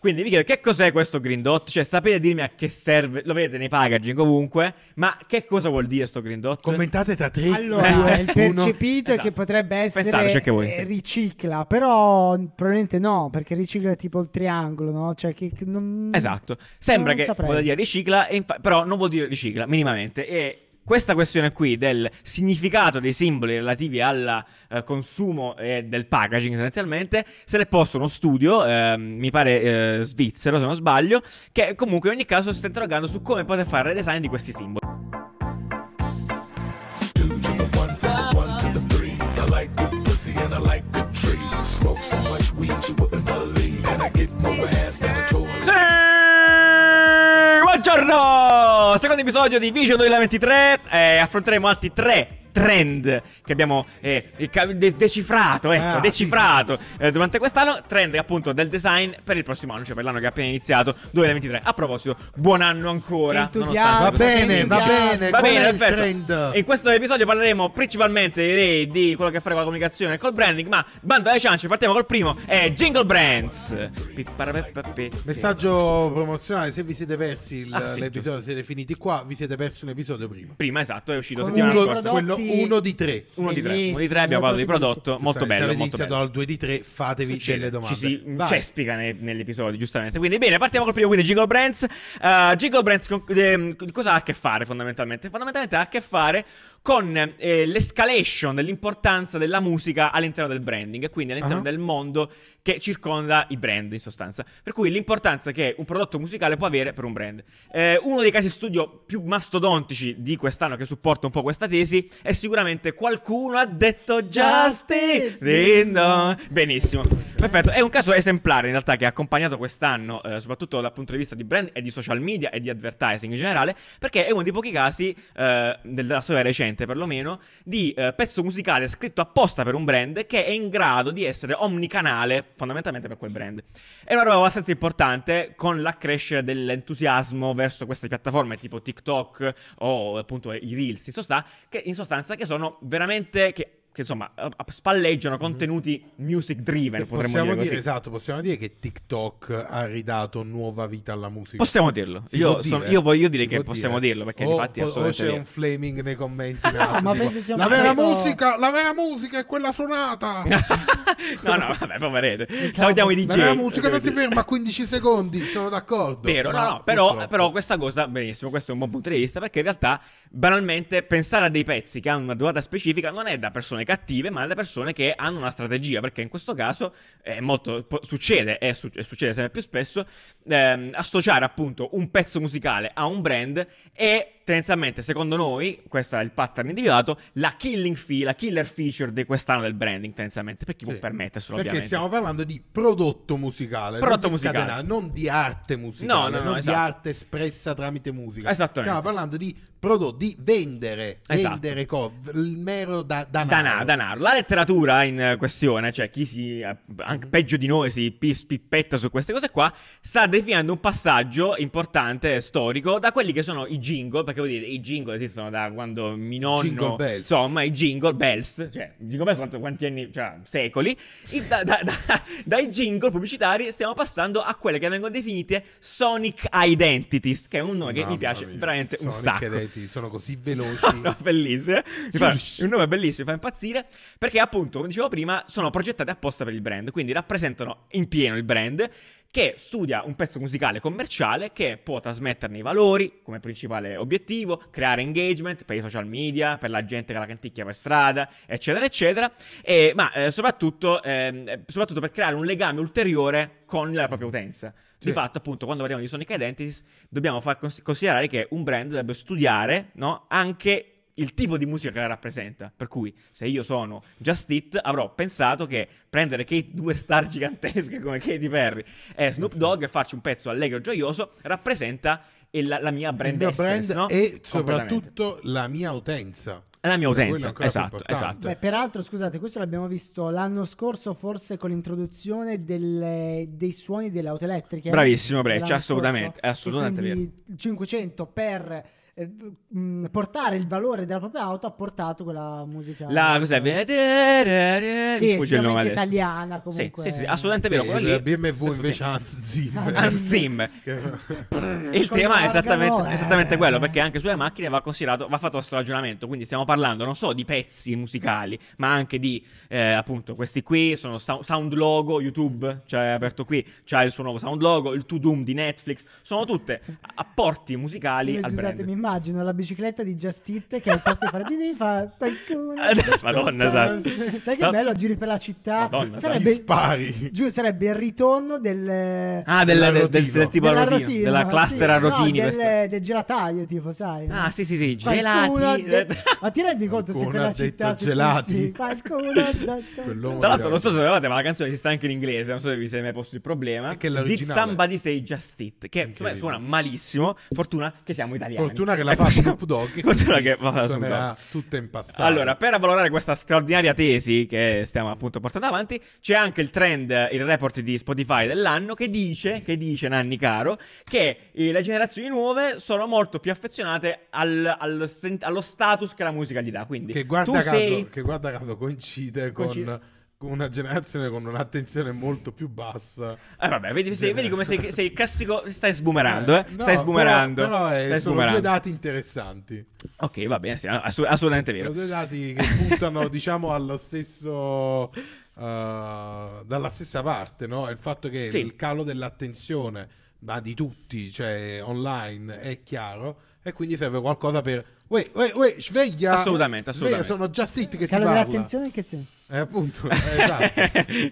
Quindi vi chiedo che cos'è questo Green Dot? Cioè, sapete dirmi a che serve? Lo vedete nei packaging comunque, ma che cosa vuol dire sto Green Dot? Commentate tra tre, Allora, il percepito è Esatto. che potrebbe essere anche voi, sì. ricicla, però probabilmente no, perché ricicla tipo il triangolo, no? Cioè che, che non... Esatto. Sembra Non che saprei. vuol dire ricicla, infa- però non vuol dire ricicla minimamente. E questa questione qui del significato dei simboli relativi al eh, consumo e del packaging essenzialmente se l'è posto uno studio, ehm, mi pare eh, svizzero se non sbaglio, che comunque in ogni caso si sta interrogando su come poter fare il redesign di questi simboli. Sì! Buongiorno! Secondo episodio di Vision 2023 eh, affronteremo altri tre trend che abbiamo eh, de- decifrato, ecco, Ah, decifrato eh, durante quest'anno, trend appunto del design per il prossimo anno, cioè per l'anno che è appena iniziato, 2023. A proposito, buon anno ancora. Entusiasmo. Va bene, va bene. Va bene, perfetto. trend? In questo episodio parleremo principalmente direi di quello che fare con la comunicazione e col branding, ma banda alle ciance, partiamo col primo, è Jingle Brands. Messaggio promozionale, se vi siete persi il- Ah, sì, l'episodio, siete finiti qua, vi siete persi un episodio prima. Prima, esatto, è uscito Con settimana scorsa. quello uno di tre. Uno di tre, uno di tre abbiamo parlato di prodotto, molto Se bello, avete molto iniziato bello. al 2 di 3, fatevi Succede, delle domande. Ci si Vai. cespica episodi, giustamente. Quindi, bene, partiamo col primo. Quindi, Jingle Brands. Uh, Jingle Brands, con- ehm, cosa ha a che fare fondamentalmente? Fondamentalmente ha a che fare con eh, l'escalation dell'importanza della musica all'interno del branding e quindi all'interno Ah. del mondo che circonda i brand in sostanza. Per cui l'importanza che un prodotto musicale può avere per un brand. Eh, uno dei casi studio più mastodontici di quest'anno che supporta un po' questa tesi è sicuramente qualcuno ha detto Justin. Benissimo. Perfetto. È un caso esemplare in realtà che ha accompagnato quest'anno, eh, soprattutto dal punto di vista di brand e di social media e di advertising in generale, perché è uno dei pochi casi eh, della storia recente perlomeno di eh, pezzo musicale scritto apposta per un brand che è in grado di essere omnicanale fondamentalmente per quel brand. È una roba abbastanza importante con l'accrescere dell'entusiasmo verso queste piattaforme tipo TikTok o appunto i Reels in sostanza, che, in sostanza, che sono veramente... Che, che insomma spalleggiano contenuti music driven, potremmo possiamo dire dire, così. esatto, possiamo dire che TikTok ha ridato nuova vita alla musica. Possiamo dirlo. Si Io, sono- dire, io voglio dire si che può possiamo dire. dirlo perché o, infatti o- c'è un flaming nei commenti. ma tipo, sia la vera pezzo- musica, la vera musica è quella suonata. no, no, vabbè, poverete. Salutiamo i DJ. La vera musica non si ferma a 15 secondi, sono d'accordo. Vero, no, no, però, però questa cosa, benissimo, questo è un buon punto di vista, perché in realtà, banalmente, pensare a dei pezzi che hanno una durata specifica non è da persone cattive, ma da persone che hanno una strategia, perché in questo caso è molto, po- succede, e su- succede sempre più spesso, ehm, associare appunto un pezzo musicale a un brand e tendenzialmente, secondo noi, questo è il pattern individuato, la killing fee, la killer feature di quest'anno del branding, tendenzialmente, per chi Sì. può permetterselo, Perché ovviamente. stiamo parlando di prodotto musicale, Prodotto non di musicale. scatenato, non di arte musicale, No, no, no, non esatto. di arte espressa tramite musica. Esattamente. Stiamo parlando di prodotto, di vendere, Esatto. vendere co- il mero da, danaro. Danaro, danaro. La letteratura in questione, cioè chi si, anche peggio di noi, si pi- spippetta su queste cose qua, sta definendo un passaggio importante, storico, da quelli che sono i jingle, perché vuol dire i jingle esistono da quando mi nonno, insomma, i jingle bells, cioè, jingle bells quanto- quanti anni, cioè, secoli, I- da- da- da- dai jingle pubblicitari stiamo passando a quelle che vengono definite Sonic Identities, che è un nome che mi Mamma piace mia, veramente un Sonic sacco. Identity, sono così veloci. No, bellissime. Fa- un nome bellissimo, mi fa impazzire. Perché, appunto, come dicevo prima, sono progettate apposta per il brand. Quindi rappresentano in pieno il brand che studia un pezzo musicale commerciale che può trasmetterne i valori come principale obiettivo, creare engagement per i social media, per la gente che la canticchia per strada, eccetera, eccetera. E- ma eh, soprattutto, ehm, soprattutto per creare un legame ulteriore con la propria utenza. Di Sì. fatto, appunto, quando parliamo di Sonic Identities, dobbiamo far cons- considerare che un brand dovrebbe studiare no, anche il tipo di musica che la rappresenta. Per cui, se io sono Just It, avrò pensato che prendere Kate, due star gigantesche come Katy Perry e Snoop Dogg e farci un pezzo allegro e gioioso rappresenta la, la mia brand essence, brand no? e soprattutto la mia utenza. La mia è utenza. Esatto, esatto. Beh, peraltro, scusate, questo l'abbiamo visto l'anno scorso, forse con l'introduzione delle- dei suoni delle auto elettriche. Bravissimo, Breccia, assolutamente, è assolutamente E quindi il 500 per eh, portare il valore della propria auto ha portato quella musica. La cos'è? Vedere. Sì, sfugge il nome adesso. italiana Sì, comunque. sì, sì, assolutamente vero. Sì, quello il lì, BMW invece. Hans Zimmer. Hans Zimmer. Il Con tema è esattamente, eh. esattamente quello, perché anche sulle macchine va considerato, va fatto questo ragionamento. Quindi stiamo parlando non solo di pezzi musicali, ma anche di eh, appunto questi qui sono sound, logo YouTube, cioè aperto qui, c'ha il suo nuovo sound logo, il To Doom di Netflix, sono tutte apporti musicali al brand. Immagino la bicicletta di Just It che al posto di fare di di fa qualcuno. Madonna, esatto. Sai che No. bello giri per la città? Madonna, sarebbe, spari. giù, sarebbe il ritorno del Ah, del, Della del, del, rotino. del tipo della rotino, rotina, della cluster a sì. No, rotini. del, questa- del gelataio, tipo, sai? no? Ah, sì, sì, sì, gelati. ha de- Ma ti rendi conto se per la ha città si gelati. qualcuno ha Tra l'altro, non so se sapevate, ma la canzone esiste anche in inglese. Non so se vi siete mai posto il problema. È che è Did l'originale. somebody say just it? Che suona malissimo. Fortuna che siamo italiani. Fortuna che la Ecco, fa siamo- Snoop Dogg. quindi che va Snoop Dogg. tutta impastata. Allora, per avvalorare questa straordinaria tesi che stiamo appunto portando avanti, c'è anche il trend, il report di Spotify dell'anno che dice, che dice Nanni Caro, che eh, le generazioni nuove sono molto più affezionate al- al sen- allo status che la musica gli dà. Quindi che guarda, caso, sei... che guarda caso coincide, Coincide. con una generazione con un'attenzione molto più bassa. Eh vabbè, vedi, sei- vedi come sei, sei il classico. Stai sboomerando, eh? no, stai sboomerando. Però, però, eh, stai sono due dati interessanti. Ok, va bene, sì, ass- assolutamente Sono vero. due dati che puntano, diciamo, allo stesso. uh, dalla stessa parte, no? Il fatto che Sì. il calo dell'attenzione, ma di tutti, cioè online, è chiaro. E quindi serve qualcosa per. Uè, uè, uè, sveglia! Assolutamente, Sveglia, assolutamente. sono già sit che ti Calo parla. dell'attenzione che sì. Eh, appunto, eh, esatto.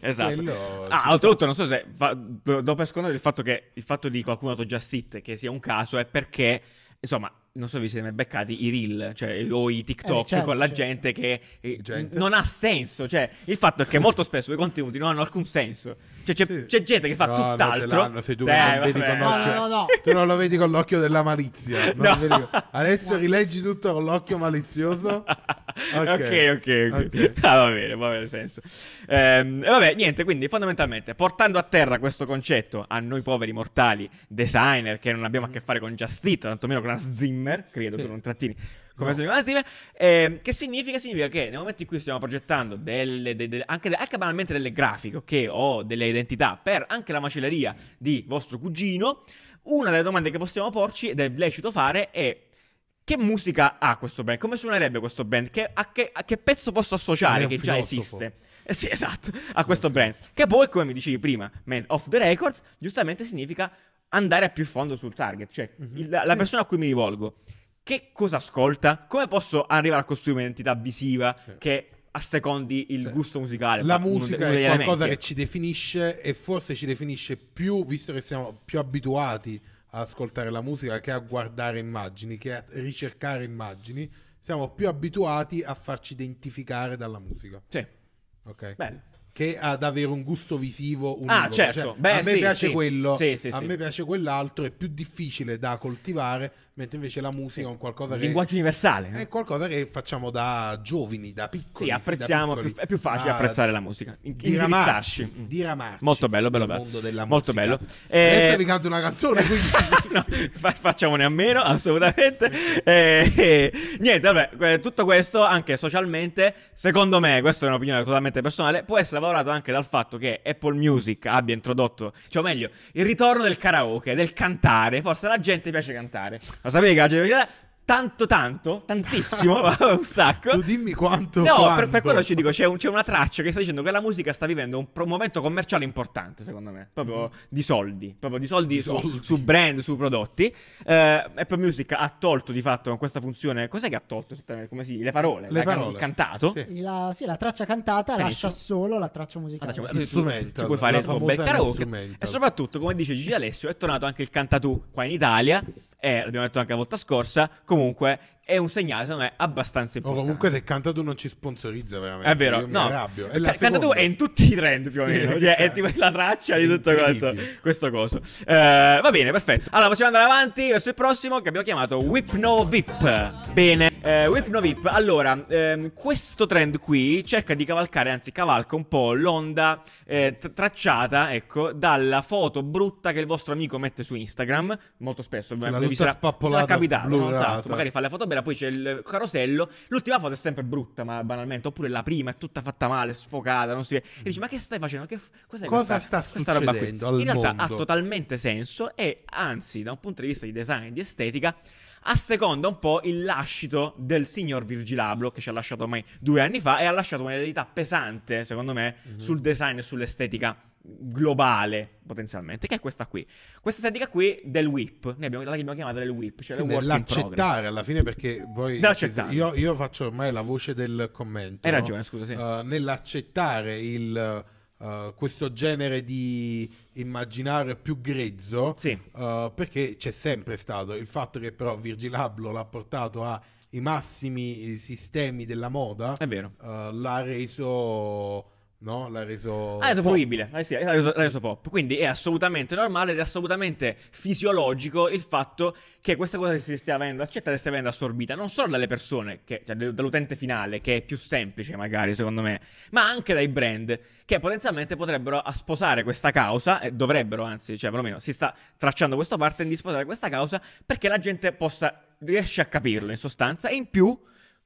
esatto. Quello Ah, oltretutto, non so se fa- do, do per scontato il fatto che il fatto di qualcuno It che sia un caso è perché, insomma, non so se vi siete mai beccati i reel, cioè o i TikTok Eh, certo, con la certo. gente che eh, Gente. non ha senso. Cioè, il fatto è che molto spesso i contenuti non hanno alcun senso. Cioè, c'è, Sì. c'è gente che fa No, tutt'altro. tu Eh, non vedi vabbè. con No, l'occhio. no, no, no. Tu non lo vedi con l'occhio della malizia. non No. lo vedi con- Adesso rileggi tutto con l'occhio malizioso. ok, ok, ok. Ok. Ah, va bene, va bene, senso. Ehm, e vabbè, niente, quindi fondamentalmente portando a terra questo concetto a noi poveri mortali designer che non abbiamo a che fare con Just Eat, tantomeno con Hans Zimmer, credo Sì. che non trattini come No. se Hans Zimmer, ehm, che significa? Significa che nel momento in cui stiamo progettando delle, de- de- anche, anche banalmente delle grafiche, ok, o delle identità per anche la macelleria di vostro cugino, una delle domande che possiamo porci ed è lecito fare è che musica ha questo band? Come suonerebbe questo band? Che- a, che, a che pezzo posso associare che già esiste? Eh sì, esatto, a questo brand. Che poi, come mi dicevi prima, man off the records, giustamente significa andare a più fondo sul target. Cioè, il- la, Sì. persona a cui mi rivolgo, che cosa ascolta? Come posso arrivare a costruire un'identità visiva Sì. che assecondi il Cioè, gusto musicale? La uno musica uno degli è qualcosa elementi. che ci definisce e forse ci definisce più, visto che siamo più abituati a ascoltare la musica che a guardare immagini, che a ricercare immagini, siamo più abituati a farci identificare dalla musica. Sì, Ok? bello. Che ad avere un gusto visivo univoco. Ah, certo. Cioè, Beh, a me sì, piace sì. quello, Sì, a me piace quell'altro, è più difficile da coltivare, mentre invece la musica è un qualcosa che linguaggio universale. eh? è qualcosa che facciamo da giovani, da piccoli. Sì, apprezziamo, da piccoli. è più facile Ah, apprezzare la musica. In- Diramarci, diramarci Molto bello, bello, bello. mondo della Molto musica. bello. Eh, Adesso vi canto una canzone, quindi no, fa- facciamone a meno, assolutamente. Eh, eh, niente, vabbè, tutto questo anche socialmente, secondo me, questa è un'opinione totalmente personale, può essere lavorato anche dal fatto che Apple Music abbia introdotto, cioè o meglio, il ritorno del karaoke, del cantare. Forse alla gente piace cantare. Lo sapevi che la cantare? Tanto, tanto, tantissimo, un sacco. tu dimmi quanto No, per, quando. per quello ci dico, c'è, un- c'è una traccia che sta dicendo che la musica sta vivendo un, un momento commerciale importante, secondo me, proprio di soldi, proprio di soldi, Di su, soldi. su brand, su prodotti. Eh, Apple Music ha tolto di fatto con questa funzione, cos'è che ha tolto? Come si, le parole, Le la- parole. il cantato. Sì. La, sì, la traccia cantata Benissimo. lascia solo la traccia musicale. Ah, diciamo, Gli tu- strumental, ci puoi fare il tuo bel karaoke e soprattutto come dice Gigi Alessio è tornato anche il cantatù qua in Italia e l'abbiamo detto anche la volta scorsa comunque è un segnale, secondo me, abbastanza O importante. comunque se Canta tu non ci sponsorizza veramente. È vero, Io no. arrabbio. È la Ca- Canta tu è in tutti i trend più o Sì, meno. Cioè, è tipo la traccia di tutto questo, incredibile. questo coso. Eh, va bene, perfetto. Allora, possiamo andare avanti verso il prossimo che abbiamo chiamato Whip No VIP. Bene, eh, Whip No VIP. Allora, ehm, questo trend qui cerca di cavalcare, anzi, cavalca un po' l'onda eh, t- tracciata, ecco, dalla foto brutta che il vostro amico mette su Instagram. Molto spesso, tutta sarà, sarà capitato, no? Esatto, magari fa le foto bella, poi c'è il carosello. L'ultima foto è sempre brutta, ma banalmente. Oppure la prima è tutta fatta male, sfocata, non si vede. E dici, ma che stai facendo? Che, Cosa questa, sta questa roba qui? In realtà mondo? ha totalmente senso e anzi, da un punto di vista di design, di estetica, asseconda un po' il lascito del signor Virgilablo che ci ha lasciato ormai due anni fa e ha lasciato un'eredità pesante, secondo me, Mhm. sul design e sull'estetica globale, potenzialmente, che è questa qui. Questa estetica qui del whip, noi abbiamo, l'abbiamo chiamata del whip, cioè Sì, del work in progress. nell'accettare alla fine perché poi io, io faccio ormai la voce del commento Hai no? ragione, scusa, sì. Uh, nell'accettare il, uh, questo genere di immaginario più grezzo Sì. uh, perché c'è sempre stato il fatto che però Virgilablo l'ha portato ai massimi sistemi della moda È vero. l'ha reso no? l'ha reso Ah, è reso fruibile, eh l'ha reso, l'ha reso pop. Quindi è assolutamente normale ed è assolutamente fisiologico il fatto che questa cosa si stia avendo accettata e stia avendo assorbita non solo dalle persone, che- cioè dall'utente finale, che è più semplice magari secondo me, ma anche dai brand che potenzialmente potrebbero sposare questa causa, e dovrebbero anzi, cioè perlomeno si sta tracciando questo parte di sposare questa causa perché la gente possa, riesce a capirlo in sostanza e in più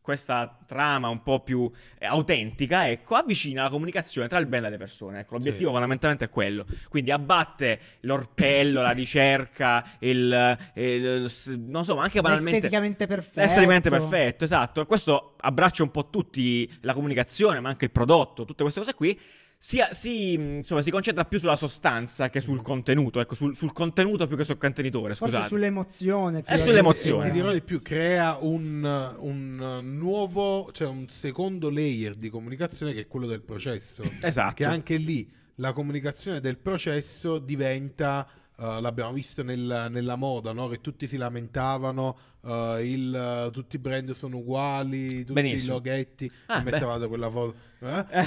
questa trama un po' più eh, autentica, ecco, avvicina la comunicazione tra il brand e le persone. Ecco, l'obiettivo Sì. fondamentalmente è quello. Quindi abbatte l'orpello, la ricerca, il, il- non so, ma anche banalmente Esteticamente perfetto. Esteticamente perfetto, esatto. Questo abbraccia un po' tutti la comunicazione, ma anche il prodotto, tutte queste cose qui. Si, si, insomma, si concentra più sulla sostanza che sul contenuto, ecco, sul, sul contenuto più che sul contenitore, Forse scusate. sull'emozione. più Eh, sull'emozione. E ti dirò di più, crea un, un nuovo, cioè un secondo layer di comunicazione che è quello del processo. Esatto. Che anche lì la comunicazione del processo diventa, eh, l'abbiamo visto nel- nella moda, no? che tutti si lamentavano, eh, il, tutti i brand sono uguali, tutti Benissimo. i loghetti, Ah, mettevate quella foto. eh? Eh,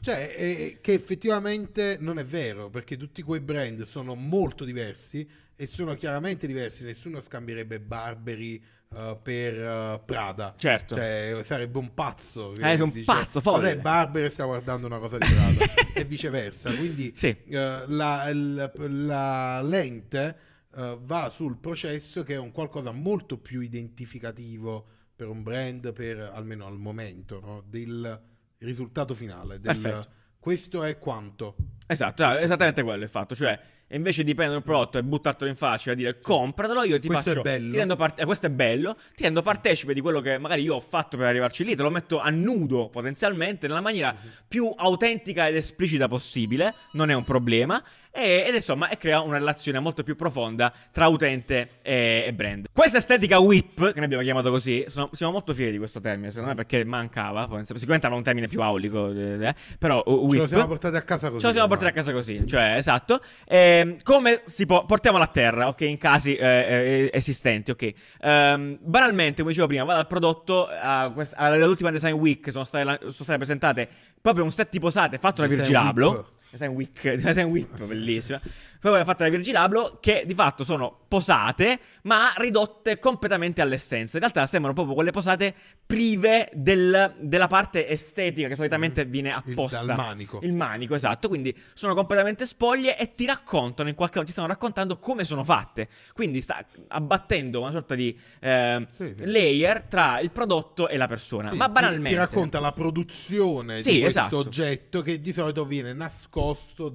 cioè, è- che effettivamente non è vero, perché tutti quei brand sono molto diversi e sono chiaramente diversi. Nessuno scambierebbe Barberi eh, per eh, Prada. Certo. Cioè, sarebbe un pazzo. che Eh, un pazzo, folle. E sta guardando una cosa di Prada? e viceversa. Quindi Sì. eh, la, il- la lente eh, va sul processo che è un qualcosa molto più identificativo per un brand, per almeno al momento, no? del risultato finale. Del, Perfetto. questo è quanto. Esatto, ah, esattamente quello è fatto. Cioè, invece di prendere un prodotto e buttartelo in faccia e dire compratelo, io ti Questo faccio. è bello. Ti rendo parte- eh, questo è bello. Ti rendo partecipe di quello che magari io ho fatto per arrivarci lì. Te lo metto a nudo potenzialmente nella maniera Mhm. più autentica ed esplicita possibile. Non è un problema. E, ed insomma, e crea una relazione molto più profonda tra utente e, e brand. Questa estetica whip, che noi abbiamo chiamato così, sono- siamo molto fieri di questo termine, secondo me, perché mancava. Sicuramente aveva un termine più aulico, eh, eh, però uh, whip. Ce lo siamo portati a casa così. Ce lo siamo portati a casa così, cioè, esatto. Ehm, come si può... Portiamola a terra, ok, in casi eh, eh, esistenti, ok. Ehm, banalmente, come dicevo prima, vado al prodotto, quest- all'ultima Design Week sono state, la- sono state presentate proprio un set di posate fatto da Virgilablo. Design Week, Design Whip, bellissima. Poi fatta da Virgilablo, che di fatto sono posate, ma ridotte completamente all'essenza. In realtà sembrano proprio quelle posate prive del- della parte estetica che solitamente viene Il- apposta. dal manico. Il manico, esatto. Quindi sono completamente spoglie e ti raccontano in qualche modo, ti stanno raccontando come sono fatte. Quindi sta abbattendo una sorta di eh, Sì, sì. layer tra il prodotto e la persona. Sì, Ma ti- banalmente. Ti, racconta la produzione di questo esatto. oggetto che di solito viene nascosto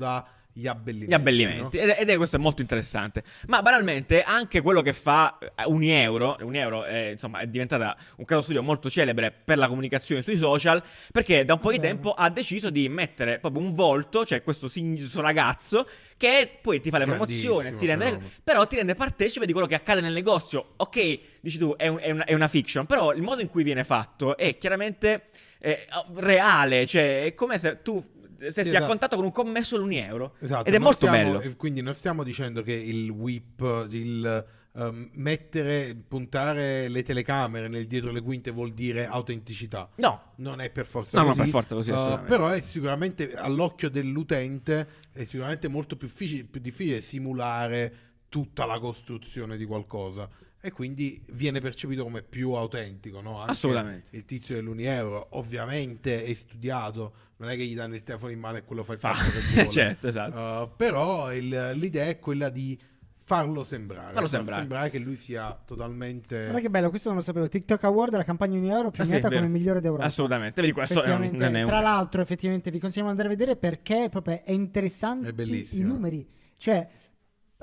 dagli abbellimenti. Gli abbellimenti, no? ed, è, ed è- questo è molto interessante. Ma banalmente, anche quello che fa eh, Unieuro, Unieuro è, insomma, è diventata un caso studio molto celebre per la comunicazione sui social, perché da un po' di tempo ha deciso di mettere proprio un volto, cioè questo, questo ragazzo, che poi ti fa le promozioni, ti rende, però ti rende partecipe di quello che accade nel negozio. Ok, dici tu, è, un- è una, è una fiction, però il modo in cui viene fatto è chiaramente eh, reale, cioè è come se tu Sì, a esatto. contatto con un commesso l'Unieuro. Esatto, Ed è molto stiamo- bello. Quindi non stiamo dicendo che il whip, il ehm, mettere, puntare le telecamere nel dietro le quinte vuol dire autenticità. No, Non è per forza No, no, così. per forza così, assolutamente. però è sicuramente all'occhio dell'utente è sicuramente molto più, difficile- più difficile simulare tutta la costruzione di qualcosa e quindi viene percepito come più autentico, no? Assolutamente. Il tizio dell'Unieuro ovviamente è studiato, non è che gli danno il telefono in mano e quello fa il Fa- fatto che vuole. certo, esatto. Uh, però il- l'idea è quella di farlo sembrare, Farlo far sembrare. che lui sia totalmente Guarda che bello, questo non lo sapevo. TikTok Award, la campagna Unione Euro Ah, sì, premiata è vero. come migliore d'Europa. Assolutamente. Vedi, questo è un, non è un- Tra l'altro, effettivamente vi consigliamo di andare a vedere perché proprio è interessante È bellissimo. i numeri. Cioè,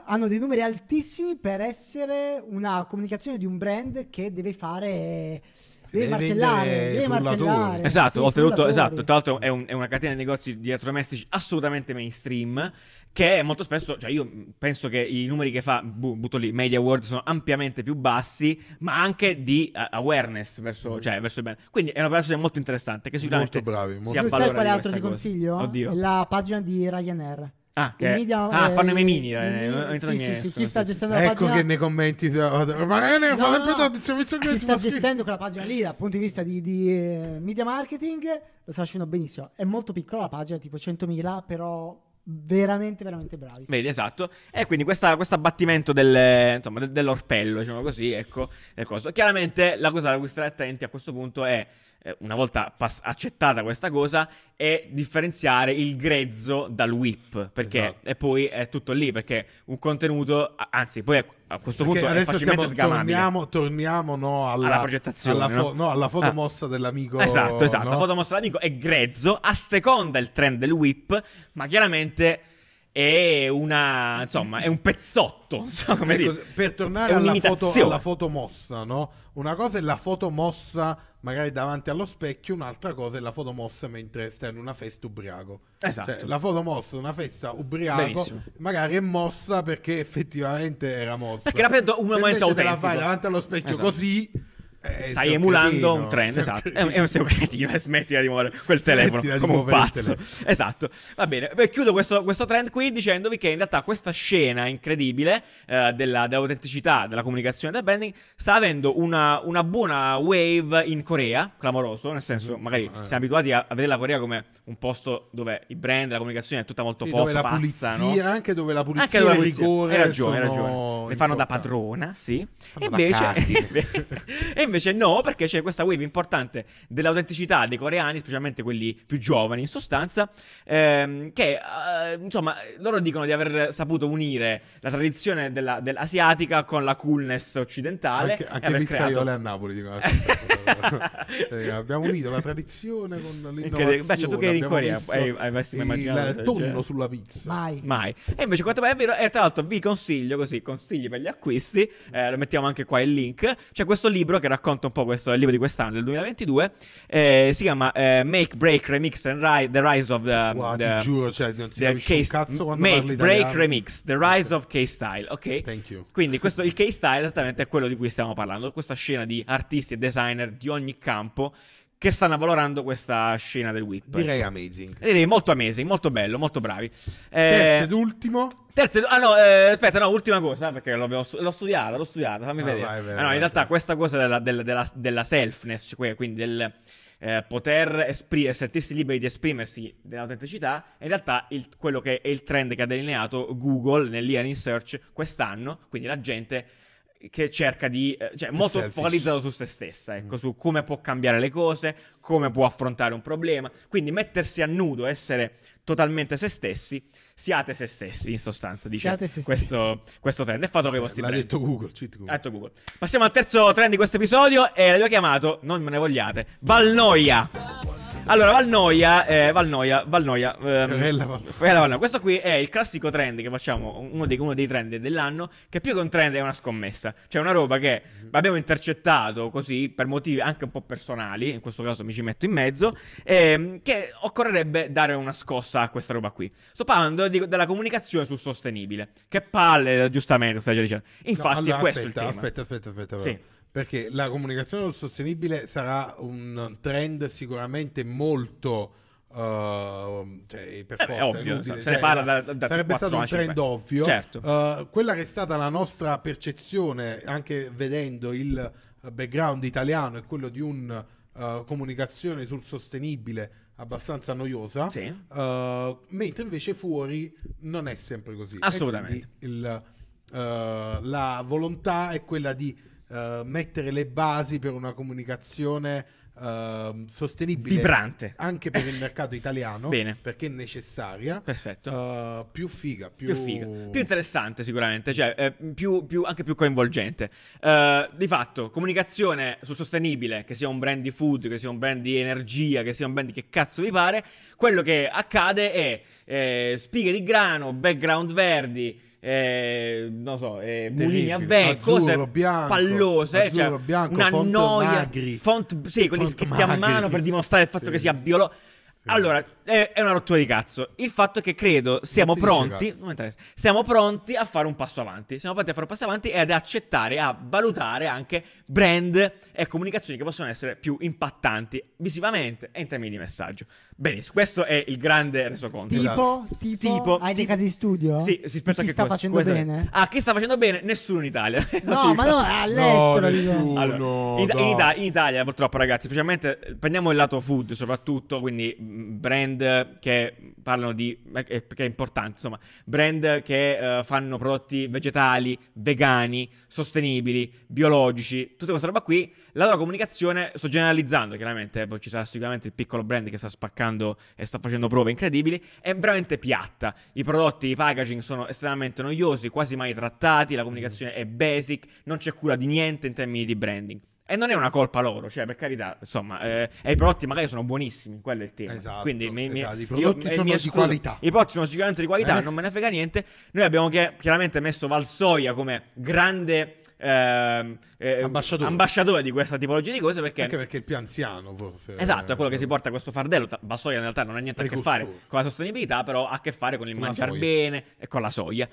hanno dei numeri altissimi per essere una comunicazione di un brand che deve fare. Deve, deve martellare, frullatori. martellare. Esatto, Sì, oltretutto, esatto, tra l'altro è, un- è una catena di negozi di elettrodomestici assolutamente mainstream che molto spesso, cioè io penso che i numeri che fa, bu- butto lì, Media World sono ampiamente più bassi, ma anche di eh, awareness verso, cioè, verso il brand. Quindi è un'operazione molto interessante che sicuramente Molto bravi, molto si Tu sai quale di altro ti cosa. consiglio? Oddio. La pagina di Ryanair. Ah, che- media- ah, eh, fanno i memini. eh, sì, sì, sì, chi sta gestendo la Ecco pagina che nei commenti ma ne No, fa sempre tanto, stiamo dicendo che sta gestendo quella pagina lì dal punto di vista di, di, eh, media marketing lo sta facendo benissimo è molto piccola la pagina tipo 100.000 però veramente veramente bravi Vedi, esatto. E quindi questa- questo abbattimento del- insomma, del- dell'orpello, diciamo così, ecco, è cosa. Chiaramente la cosa da cui stare attenti a questo punto è, eh, una volta pass- accettata questa cosa, è differenziare il grezzo dal whip, perché Esatto. e poi è tutto lì, perché un contenuto, a- anzi, poi a, a questo Perché punto è facilmente sgamabile. torniamo, torniamo no, alla, Alla progettazione, alla, fo- no? no, alla foto Ah. mossa dell'amico. Esatto, esatto. La foto mostra l'amico è grezzo, asseconda il trend del whip, ma chiaramente è una, insomma, è un pezzotto, so per tornare alla foto, alla foto mossa, no? Una cosa è la foto mossa magari davanti allo specchio, un'altra cosa è la foto mossa mentre stai in una festa ubriaco. Esatto. Cioè, la foto mossa una festa ubriaco Benissimo. magari è mossa perché effettivamente era mossa. Perché rappresenta un Se momento invece te la autentico. fai davanti allo specchio Esatto. così eh, Stai emulando un trend, esatto. È un, è un sei cretino, eh, smettila di muovere quel telefono Smettila come un pazzo. Esatto. Va bene. Beh, chiudo questo, questo trend qui dicendovi che in realtà questa scena incredibile eh, della- dell'autenticità, della comunicazione del branding sta avendo una, una buona wave in Corea, clamoroso, nel senso, magari Eh. siamo abituati a, a vedere la Corea come un posto dove i brand, la comunicazione è tutta molto Sì, pop, dove la pazza, pulizia, no? anche dove la pulizia Anche dove la pulizia. rigore Hai ragione, hai ragione. Le fanno da padrona, sì. Fanno E da invece, cardine. e invece no, perché c'è questa wave importante dell'autenticità dei coreani, specialmente quelli più giovani in sostanza, ehm, che eh, insomma loro dicono di aver saputo unire la tradizione della- dell'asiatica con la coolness occidentale. Anche, anche pizzaiole creato- a Napoli dicono la stessa cosa. Eh, abbiamo unito la tradizione con l'innovazione. Beh, cioè, tu che eri in Corea, hai- avresti mai il immaginato, cioè- tonno sulla pizza. mai Mai. E invece quanto è vero, e tra l'altro vi consiglio così, consigli per gli acquisti, eh, lo mettiamo anche qua il link, c'è questo libro che racconta un po' questo, il libro di quest'anno, del 2022, eh, si chiama eh, Make, Break, Remix and Ri- The Rise of the... Guarda, the- ti giuro, cioè, non si capisce K- cazzo quando Make, Break, italiano. Remix, The Rise of K-Style, ok? Thank you. Quindi questo, il K-Style esattamente è quello di cui stiamo parlando, questa scena di artisti e designer di ogni campo che stanno valorando questa scena del whip. Direi amazing. E direi molto amazing, molto bello, molto bravi. Eh, Terzo ed ultimo. Terzo, ah no, eh, aspetta, no, ultima cosa, perché l'abbiamo stu- l'ho studiata, l'ho studiata, fammi Ah, vedere. vai, vai, Ah, no, vai, in realtà questa cosa della, della, della, della selfness, cioè quindi del eh, poter espri- sentirsi liberi di esprimersi dell'autenticità, è in realtà il- quello che è il trend che ha delineato Google nell'e-learning search quest'anno, quindi la gente che cerca di, eh, cioè molto selfish. focalizzato su se stessa, Mm. ecco, su come può cambiare le cose, come può affrontare un problema, quindi mettersi a nudo, essere totalmente se stessi, siate se stessi in sostanza, dice Siate se questo, questo trend, e fatelo con i vostri L'ha brand. detto Google, Google. Ha detto Google. Passiamo al terzo trend di questo episodio e l'abbiamo chiamato, non me ne vogliate, Valnoia. Allora, Valnoia, eh, Valnoia, Valnoia. ehm, Fiorella Valnoia. Fiorella Valnoia. Questo qui è il classico trend che facciamo, uno dei, uno dei trend dell'anno, che più che un trend è una scommessa. Cioè una roba che abbiamo intercettato così per motivi anche un po' personali, in questo caso mi ci metto in mezzo, ehm, che occorrerebbe dare una scossa a questa roba qui. Sto parlando di- della comunicazione sul sostenibile. Che palle, giustamente, stai già dicendo. Infatti No, allora, è questo aspetta, il tema. Aspetta, aspetta, aspetta. Sì. Perché la comunicazione sul sostenibile sarà un trend sicuramente molto uh, cioè, per Eh, forza, è ovvio, inutile, se cioè, ne parla da- da sarebbe quattro stato un trend cinque. ovvio. Certo. Uh, quella che è stata la nostra percezione, anche vedendo il background italiano, è quello di una comunicazione sul sostenibile abbastanza noiosa, Sì. uh, mentre invece fuori non è sempre così. Assolutamente. il, uh, la volontà è quella di uh, mettere le basi per una comunicazione uh, sostenibile Vibrante. anche per il mercato italiano Bene. perché è necessaria Perfetto. Uh, più figa più, più figa, più interessante sicuramente, cioè eh, più, più- anche più coinvolgente. Eh, di fatto, comunicazione su sostenibile, che sia un brand di food, che sia un brand di energia, che sia un brand di che cazzo vi pare, quello che accade è eh, spighe di grano, background verdi. Eh, non so, eh, mulini a vento, cose bianco, pallose, azzurro, cioè bianco, una font noia, magri. font, sì, quelli Font scritti a magri. mano per dimostrare il fatto Sì. che sia biologico. Sì. Allora, è, è una rottura di cazzo. Il fatto è che credo siamo pronti. Siamo pronti a fare un passo avanti. Siamo pronti a fare un passo avanti e ad accettare, a valutare anche brand e comunicazioni che possono essere più impattanti visivamente e in termini di messaggio. Benissimo, questo è il grande resoconto. Tipo, tipo, Tipo- hai dei casi in studio? Sì, rispetto a Chi che sta cosa? facendo Come- bene? Ah, chi sta facendo bene? Nessuno in Italia. No, ma no, all'estero. No, dico. nessuno. Allora, in, in Ita- in Italia, purtroppo, ragazzi, specialmente eh, prendiamo il lato food, soprattutto, quindi mh, brand che parlano di. eh, che che è importante, insomma, brand che eh, fanno prodotti vegetali, vegani, sostenibili, biologici, tutte queste roba qui. La loro comunicazione, sto generalizzando, chiaramente, eh, poi ci sarà sicuramente il piccolo brand che sta spaccando e sta facendo prove incredibili, è veramente piatta. I prodotti, i packaging sono estremamente noiosi, quasi mai trattati, la comunicazione è basic, non c'è cura di niente in termini di branding. E non è una colpa loro, cioè per carità, insomma, eh, e i prodotti magari sono buonissimi, quello è il tema. Esatto, Quindi mi- mi- esatto, i io- prodotti eh, sono mi di qualità. I prodotti sono sicuramente di qualità, Eh? non me ne frega niente. Noi abbiamo chiaramente messo Valsoia come grande ehm, eh, Ambasciatore. ambasciatore di questa tipologia di cose perché anche perché è il più anziano forse Esatto, è quello che si porta questo fardello. Tra- La soia in realtà non ha niente a che fare con la sostenibilità, però ha a che fare con il Con soia. bene e con la soia.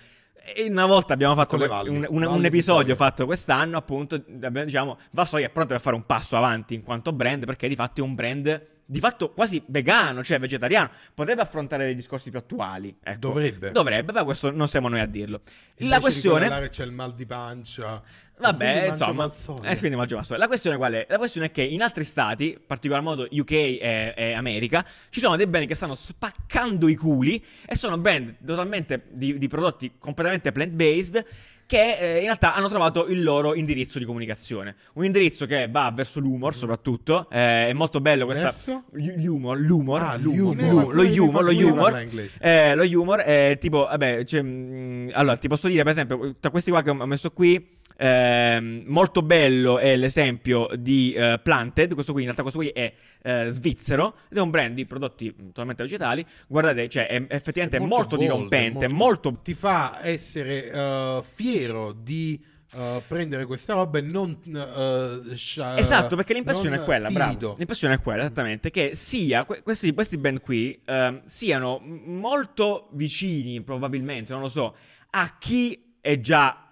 E una volta abbiamo fatto valli. un, un- un di episodio fatto quest'anno, appunto, diciamo, Vasoia è pronto per fare un passo avanti in quanto brand, perché di fatto è un brand di fatto quasi vegano, cioè vegetariano. Potrebbe affrontare dei discorsi più attuali. ecco. Dovrebbe. Dovrebbe, ma questo non siamo noi a dirlo. Invece la questione... c'è il mal di pancia Vabbè, insomma, eh, quindi mangio Valsoia. La questione qual è? La questione è che in altri stati, in particolar modo UK e, e America, ci sono dei brand che stanno spaccando i culi e sono brand totalmente di, di prodotti completamente plant-based che eh, in realtà hanno trovato il loro indirizzo di comunicazione. Un indirizzo che va verso l'humor, soprattutto. eh, è molto bello questa... Verso? L'humor, l'humor, Ah, l'humor, l'humor. lo humor, lo humor. Eh, lo humor è tipo, vabbè, cioè, mh, allora ti posso dire, per esempio, tra questi qua che ho messo qui, ehm, molto bello è l'esempio di eh, Planted. Questo qui, in realtà, questo qui è eh, svizzero ed è un brand di prodotti mh, totalmente vegetali. Guardate, cioè, è effettivamente molto, bold, dirompente, è molto. ti fa essere eh, fiero di eh, prendere questa roba e non eh, scia- Esatto, perché l'impressione è quella, timido. bravo. L'impressione è quella, esattamente, che sia que- questi, questi band qui ehm, siano molto vicini, probabilmente, non lo so, a chi è già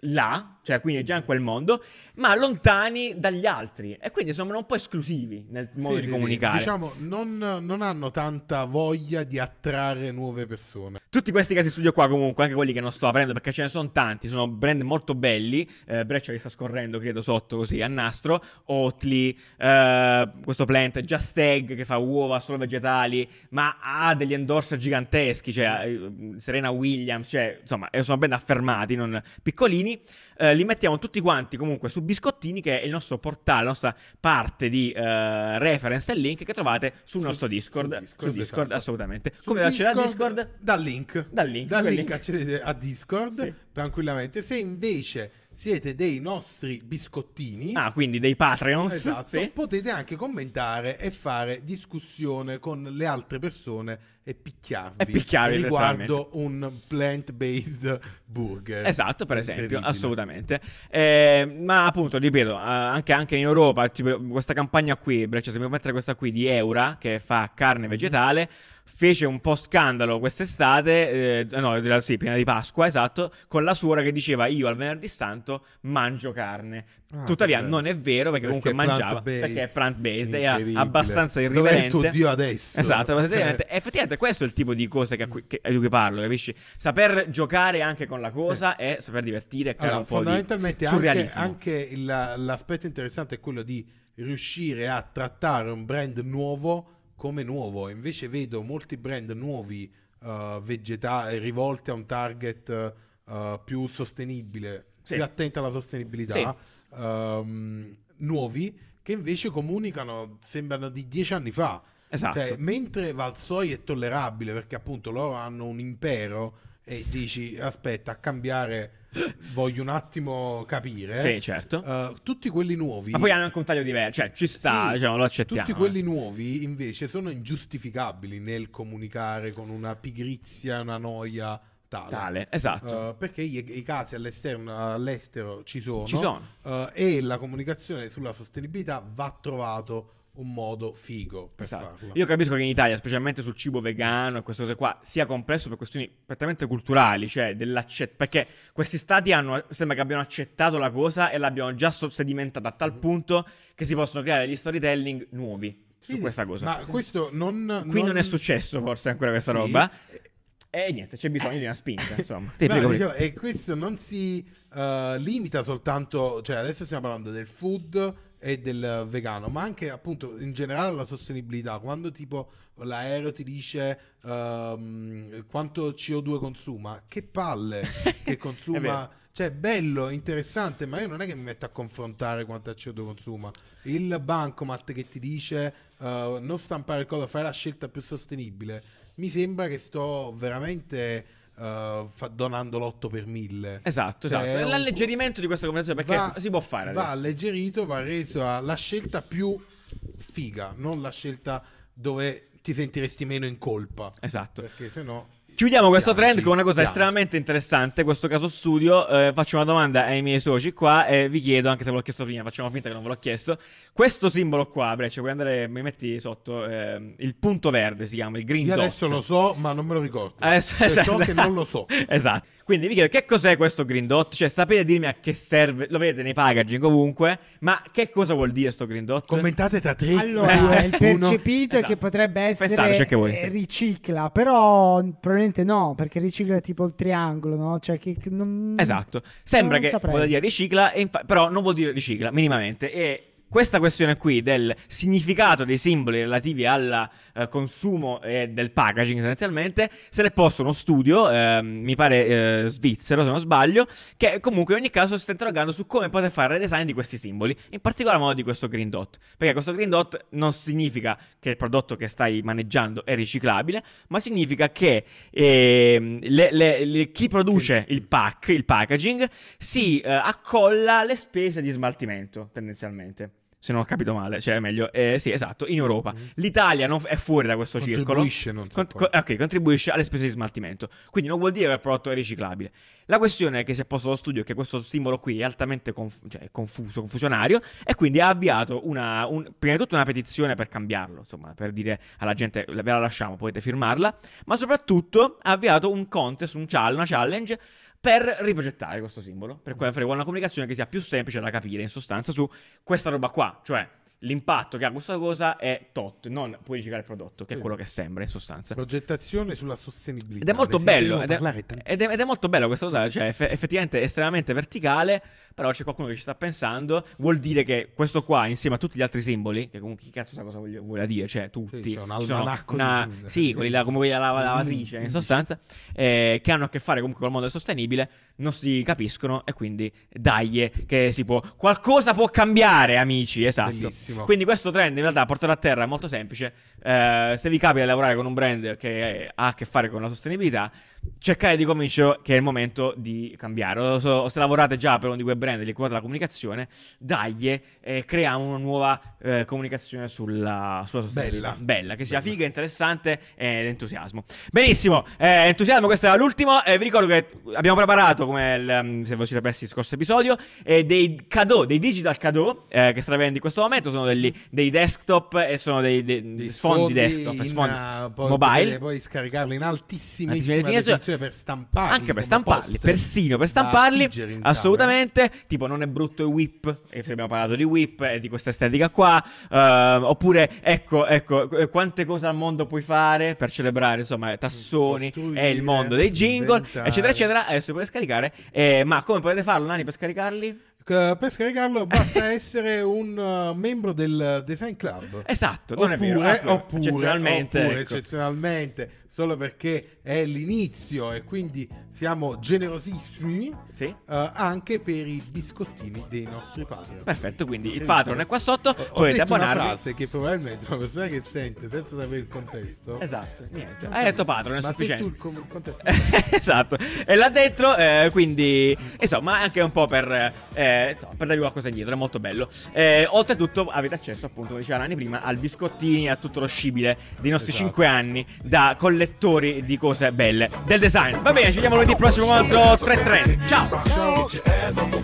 là, cioè quindi è già in quel mondo, ma lontani dagli altri e quindi sono un po' esclusivi nel modo Sì, di sì, comunicare. Diciamo, non, non hanno tanta voglia di attrarre nuove persone. Tutti questi casi studio qua comunque, anche quelli che non sto aprendo perché ce ne sono tanti, sono brand molto belli, eh, Breccia che sta scorrendo credo sotto così a nastro, Oatly, eh, questo plant, Just Egg che fa uova solo vegetali, ma ha degli endorser giganteschi, cioè eh, Serena Williams, cioè insomma eh, sono brand affermati, non piccolini, Eh, li mettiamo tutti quanti comunque su Biscottini che è il nostro portale, la nostra parte di eh, reference e link che trovate sul nostro Discord, sul Discord, Su Discord, esatto. assolutamente. Su Come accedere a Discord? Dal link. Dal link, Dal link link. accedete a Discord Sì. tranquillamente. Se invece siete dei nostri biscottini, Ah, quindi dei Patreons. esatto, sì. potete anche commentare e fare discussione con le altre persone e picchiarvi, E picchiarvi, riguardo un plant-based burger. Esatto, per esempio, assolutamente. Eh, ma appunto, ripeto, anche, anche in Europa, tipo, questa campagna qui, Breccia, se mi mettere questa qui di Eura, che fa carne vegetale, fece un po' scandalo quest'estate, eh, no, sì, prima di Pasqua, esatto, con la suora che diceva io al venerdì santo mangio carne. Ah, Tuttavia che non è vero perché, Perché comunque mangiava, perché è plant-based, era Incredibile. abbastanza Dov'è il irriverente. tuo Dio adesso? Esatto, irriverente. Effettivamente questo è il tipo di cose che che- di cui parlo, capisci? Saper giocare anche con la cosa e saper divertire e creare Allora, un po' di fondamentalmente anche, anche il- l'aspetto interessante è quello di riuscire a trattare un brand nuovo come nuovo. Invece vedo molti brand nuovi uh, vegeta- rivolti a un target uh, più sostenibile, Sì. più attento alla sostenibilità, ehm, nuovi che invece comunicano, sembrano di dieci anni fa. Esatto. Cioè, mentre Valsoi è tollerabile perché appunto loro hanno un impero e dici aspetta a cambiare voglio un attimo capire Sì, certo. Uh, tutti quelli nuovi Ma poi hanno anche un taglio diverso, cioè ci sta, Sì, diciamo, lo accettiamo. tutti eh. quelli nuovi invece sono ingiustificabili nel comunicare con una pigrizia una noia tale, Tale, esatto. Uh, perché i, i casi all'esterno, all'estero ci sono, Ci sono. uh, e la comunicazione sulla sostenibilità va trovato un modo figo per Esatto. farlo Io capisco che in Italia, specialmente sul cibo vegano e queste cose qua, sia complesso per questioni prettamente culturali, cioè dell'accetto. Perché questi stati hanno, sembra che abbiano accettato la cosa e l'abbiano già sedimentata a tal Mhm. punto che si possono creare degli storytelling nuovi su Sì, questa cosa. ma questo non Qui non... è successo forse ancora questa Sì. roba. E niente, c'è bisogno di una spinta, insomma. Sì, No, prego. e questo non si eh, limita soltanto, cioè adesso stiamo parlando del food e del vegano, ma anche appunto in generale alla sostenibilità. Quando tipo l'aereo ti dice ehm, quanto CO2 consuma, che palle che consuma. Cioè, bello, interessante, ma io non è che mi metto a confrontare quanto CO2 consuma. Il bancomat che ti dice eh, non stampare il codo, fai la scelta più sostenibile. Mi sembra che sto veramente eh, fa- donando l'8 per 1000. Esatto, Cioè, esatto. è È un- l'alleggerimento di questa conversazione perché Va- si può fare Va adesso. alleggerito, va reso a- la scelta più figa, non la scelta dove ti sentiresti meno in colpa. Esatto. Perché se no... Chiudiamo questo Piangi, trend con una cosa piangi. estremamente interessante. Questo caso studio. Eh, faccio una domanda ai miei soci qua e vi chiedo, anche se ve l'ho chiesto prima, facciamo finta che non ve l'ho chiesto. Questo simbolo qua, Breccia, puoi andare, mi metti sotto ehm, il punto verde, si chiama il green Io dot. adesso lo so, ma non me lo ricordo. Adesso, Cioè, esatto. so che non lo so. esatto. Quindi vi chiedo che cos'è questo green dot? Cioè, sapete dirmi a che serve? Lo vedete nei packaging ovunque, ma che cosa vuol dire sto green dot? Commentate tra tre, Allora, il percepito è Esatto. che potrebbe essere voi, eh, sì. ricicla, però probabilmente no, perché ricicla è tipo il triangolo, no? Cioè che, che non... Esatto. Sembra Non che saprei. voglia dire ricicla, infa- però non vuol dire ricicla minimamente. E questa questione qui del significato dei simboli relativi al eh, consumo e del packaging essenzialmente, se l'è posto uno studio, ehm, mi pare eh, svizzero se non sbaglio, che comunque in ogni caso si sta interrogando su come poter fare il redesign di questi simboli, in particolar modo di questo green dot. Perché questo green dot non significa che il prodotto che stai maneggiando è riciclabile, ma significa che ehm, le- le- le- chi produce il pack, il packaging, si eh, accolla le spese di smaltimento tendenzialmente. Se non ho capito male, cioè meglio, eh, sì, esatto, in Europa. L'Italia non f- è fuori da questo circolo. Contribuisce, non so Con- come. co- ok, contribuisce alle spese di smaltimento. Quindi non vuol dire che il prodotto è riciclabile. La questione che si è posto allo studio è che questo simbolo qui è altamente conf- cioè, confuso, confusionario, e quindi ha avviato una, un- prima di tutto una petizione per cambiarlo, insomma, per dire alla gente ve la lasciamo, potete firmarla, ma soprattutto ha avviato un contest, un challenge, una challenge per riprogettare questo simbolo, per fare una comunicazione che sia più semplice da capire in sostanza su questa roba qua, cioè l'impatto che ha questa cosa è tot, non puoi riciclare il prodotto, che è quello che sembra in sostanza. Progettazione sulla sostenibilità. Ed è molto bello, ed è, ed è- ed è molto bello questa cosa, cioè eff- effettivamente è estremamente verticale, però c'è qualcuno che ci sta pensando, vuol dire che questo qua insieme a tutti gli altri simboli, che comunque chi cazzo sa cosa voglia, vuole dire, cioè tutti, Sì, c'è un almanacco di una- simboli. sì, quelli là, come della lava- lavatrice in sostanza, eh, che hanno a che fare comunque con il mondo sostenibile, non si capiscono e quindi dai che si può, qualcosa può cambiare amici, esatto. Bellissimo. Quindi questo trend in realtà portato a terra è molto semplice. Eh, se vi capita di lavorare con un brand che ha a che fare con la sostenibilità, cercare di convincerlo che è il momento di cambiare. O, o se lavorate già per uno di quei brand di cui la comunicazione, dagli e creiamo una nuova eh, comunicazione sulla, sulla. Bella. Bella, che sia figa, interessante ed entusiasmo. Benissimo, eh, entusiasmo, questo era l'ultimo. Eh, vi ricordo che abbiamo preparato, come il, um, se voi siete persi il scorso episodio, eh, dei cadeau, dei digital cadeau eh, che stravendi in questo momento. Sono degli- dei desktop e sono dei, dei- Dei sfondi desktop, in, sfondi poi mobile. potete Poi scaricarli in Altissima definizione. Definizione per stamparli. Anche per stamparli, poster persino per stamparli, in camera. assolutamente. Tipo, non è brutto il whip, e abbiamo parlato di whip e di questa estetica qua. eh, oppure, ecco, ecco, eh, quante cose al mondo puoi fare per celebrare, insomma, tassoni e il mondo dei jingle, inventare. eccetera, eccetera. Adesso potete scaricare. Eh, ma come potete farlo, Nani, per scaricarli? Eh, Per scaricarlo basta essere un uh, membro del Design Club. Esatto, non è vero. Oppure, Ecco, oppure, eccezionalmente, oppure, ecco. eccezionalmente, solo perché è l'inizio e quindi siamo generosissimi Sì. eh, anche per i biscottini dei nostri Patreon. Perfetto, quindi il patron è qua sotto, Ho- Ho potete una abbonarvi. frase che probabilmente una persona che sente senza sapere il contesto. Esatto, niente. Hai detto patron, è Ma sufficiente. tu il com- il contesto esatto, e là dentro, eh, quindi insomma, anche un po' per, eh, insomma, per darvi qualcosa indietro, è molto bello. Eh, oltretutto, avete accesso, appunto, come diceva Nani prima, al biscottini, a tutto lo scibile dei nostri Esatto. 5 anni da collettori di cose belle del design. Va bene, ci vediamo lunedì prossimo contro 3 Trend. Ciao!